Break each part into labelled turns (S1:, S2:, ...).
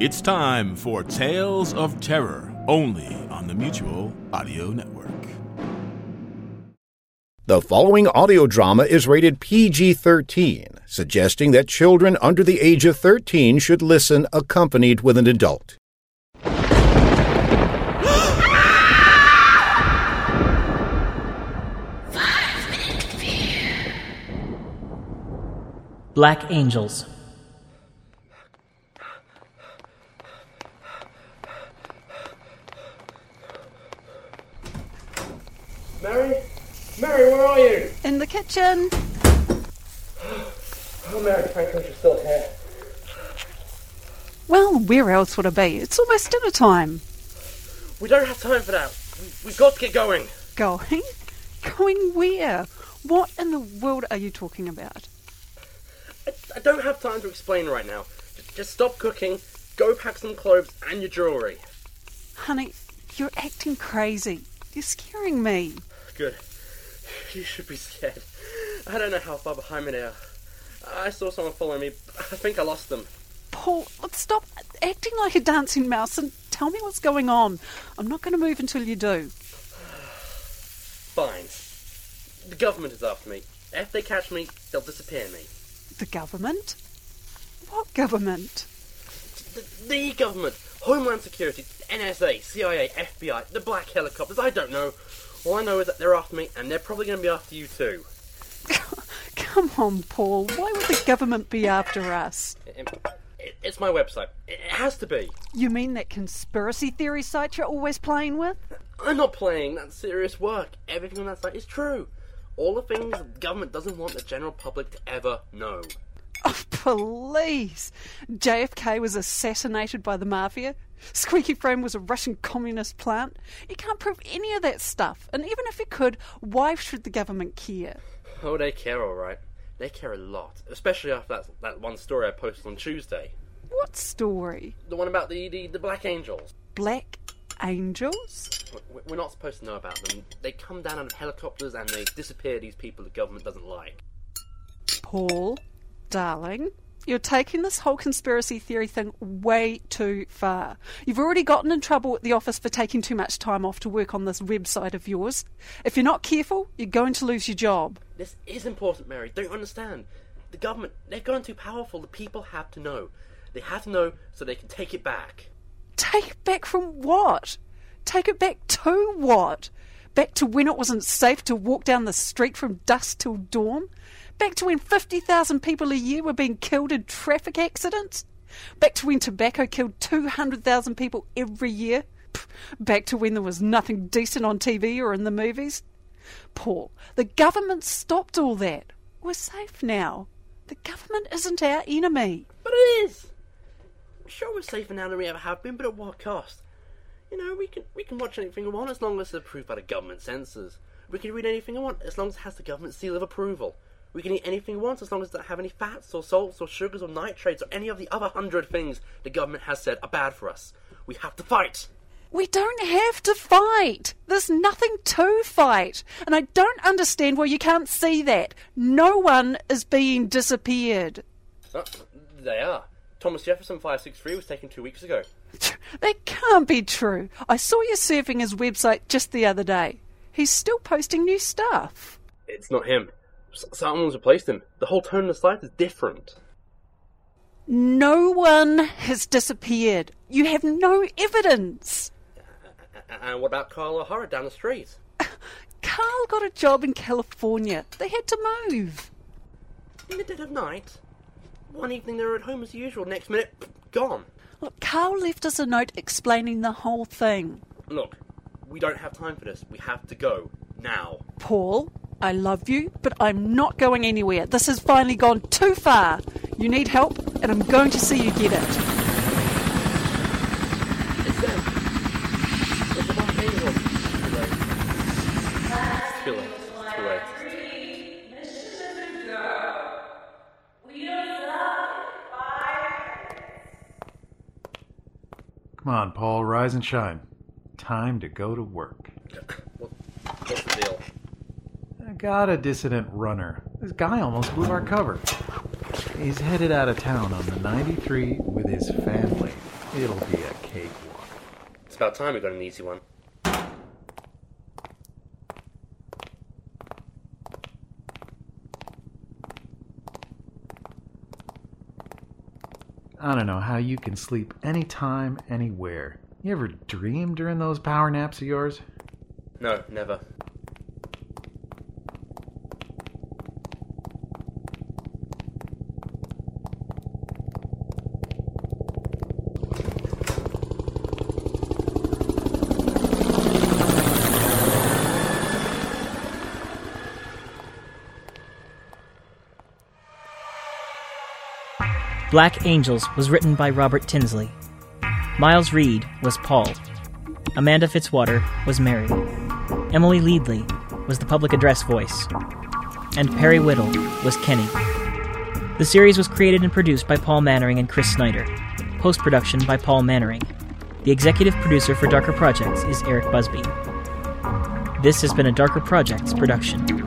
S1: It's time for Tales of Terror, only on the Mutual Audio Network.
S2: The following audio drama is rated PG 13, suggesting that children under the age of 13 should listen accompanied with an adult.
S3: Black Angels.
S4: Mary, where are you?
S5: In the kitchen.
S4: Oh, Mary Franklin, you're still here.
S5: Well, where else would I be? It's almost dinner time.
S4: We don't have time for that. We- We've got to get going.
S5: Going? Going where? What in the world are you talking about?
S4: I, I don't have time to explain right now. Just, just stop cooking, go pack some clothes and your jewellery.
S5: Honey, you're acting crazy. You're scaring me.
S4: Good. You should be scared. I don't know how far behind me they are. I saw someone following me. I think I lost them.
S5: Paul, stop acting like a dancing mouse and tell me what's going on. I'm not going to move until you do.
S4: Fine. The government is after me. If they catch me, they'll disappear me.
S5: The government? What government?
S4: The, the government, Homeland Security, NSA, CIA, FBI, the black helicopters, I don't know. I know is that they're after me, and they're probably going to be after you too.
S5: Come on, Paul. Why would the government be after us?
S4: It- it- it's my website. It has to be.
S5: You mean that conspiracy theory site you're always playing with?
S4: I'm not playing. That's serious work. Everything on that site is true. All the things the government doesn't want the general public to ever know.
S5: Oh, police! JFK was assassinated by the mafia. Squeaky Fromme was a Russian communist plant. You can't prove any of that stuff. And even if you could, why should the government care?
S4: Oh, they care, all right. They care a lot, especially after that, that one story I posted on Tuesday.
S5: What story?
S4: The one about the, the, the Black Angels.
S5: Black angels?
S4: We- We're not supposed to know about them. They come down out of helicopters and they disappear these people the government doesn't like.
S5: Paul, darling, you're taking this whole conspiracy theory thing way too far. You've already gotten in trouble at the office for taking too much time off to work on this website of yours. If you're not careful, you're going to lose your job.
S4: This is important, Mary. Don't you understand? The government, they've gone too powerful. The people have to know. They have to know so they can take it back.
S5: Take it back from what? Take it back to what? Back to when it wasn't safe to walk down the street from dusk till dawn? Back to when 50,000 people a year were being killed in traffic accidents? Back to when tobacco killed 200,000 people every year? Back to when there was nothing decent on TV or in the movies? Paul, the government stopped all that. We're safe now. The government isn't our enemy.
S4: But it is. Sure, we're safer now than we ever have been, but at what cost? You know, we can we can watch anything we want as long as it's approved by the government censors. We can read anything we want as long as it has the government seal of approval. We can eat anything we want as long as it doesn't have any fats or salts or sugars or nitrates or any of the other hundred things the government has said are bad for us. We have to fight.
S5: We don't have to fight. There's nothing to fight. And I don't understand why you can't see that. No one is being disappeared.
S4: Oh, they are. Thomas Jefferson 563 was taken two weeks ago.
S5: That can't be true. I saw you surfing his website just the other day. He's still posting new stuff.
S4: It's not him. Someone's replaced him. The whole tone of the site is different.
S5: No one has disappeared. You have no evidence.
S4: And what about Carl O'Hara down the street?
S5: Carl got a job in California. They had to move.
S4: In the dead of night? One evening they were at home as usual, next minute, gone.
S5: Look, Carl left us a note explaining the whole thing.
S4: Look, we don't have time for this. We have to go. Now.
S5: Paul, I love you, but I'm not going anywhere. This has finally gone too far. You need help, and I'm going to see you get it.
S3: Come on, Paul, rise and shine. Time to go to work.
S4: What's the deal?
S3: I got a dissident runner. This guy almost blew our cover. He's headed out of town on the 93 with his family. It'll be a cakewalk.
S4: It's about time we got an easy one.
S3: I don't know how you can sleep anytime, anywhere. You ever dream during those power naps of yours?
S4: No, never.
S6: Black Angels was written by Robert Tinsley. Miles Reid was Paul. Amanda Fitzwater was Mary. Emilie Leadley was the public address voice. And Perry Whittle was Kenny. The series was created and produced by Paul Mannering and Chris Snyder. Post production by Paul Mannering. The executive producer for Darker Projects is Eric Busby. This has been a Darker Projects production.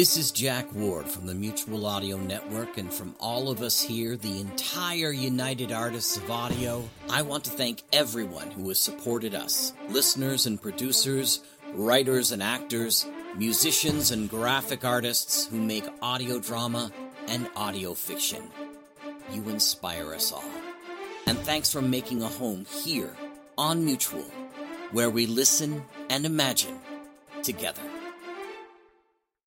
S7: This is Jack Ward from the Mutual Audio Network, and from all of us here, the entire United Artists of Audio, I want to thank everyone who has supported us listeners and producers, writers and actors, musicians and graphic artists who make audio drama and audio fiction. You inspire us all. And thanks for making a home here on Mutual, where we listen and imagine together.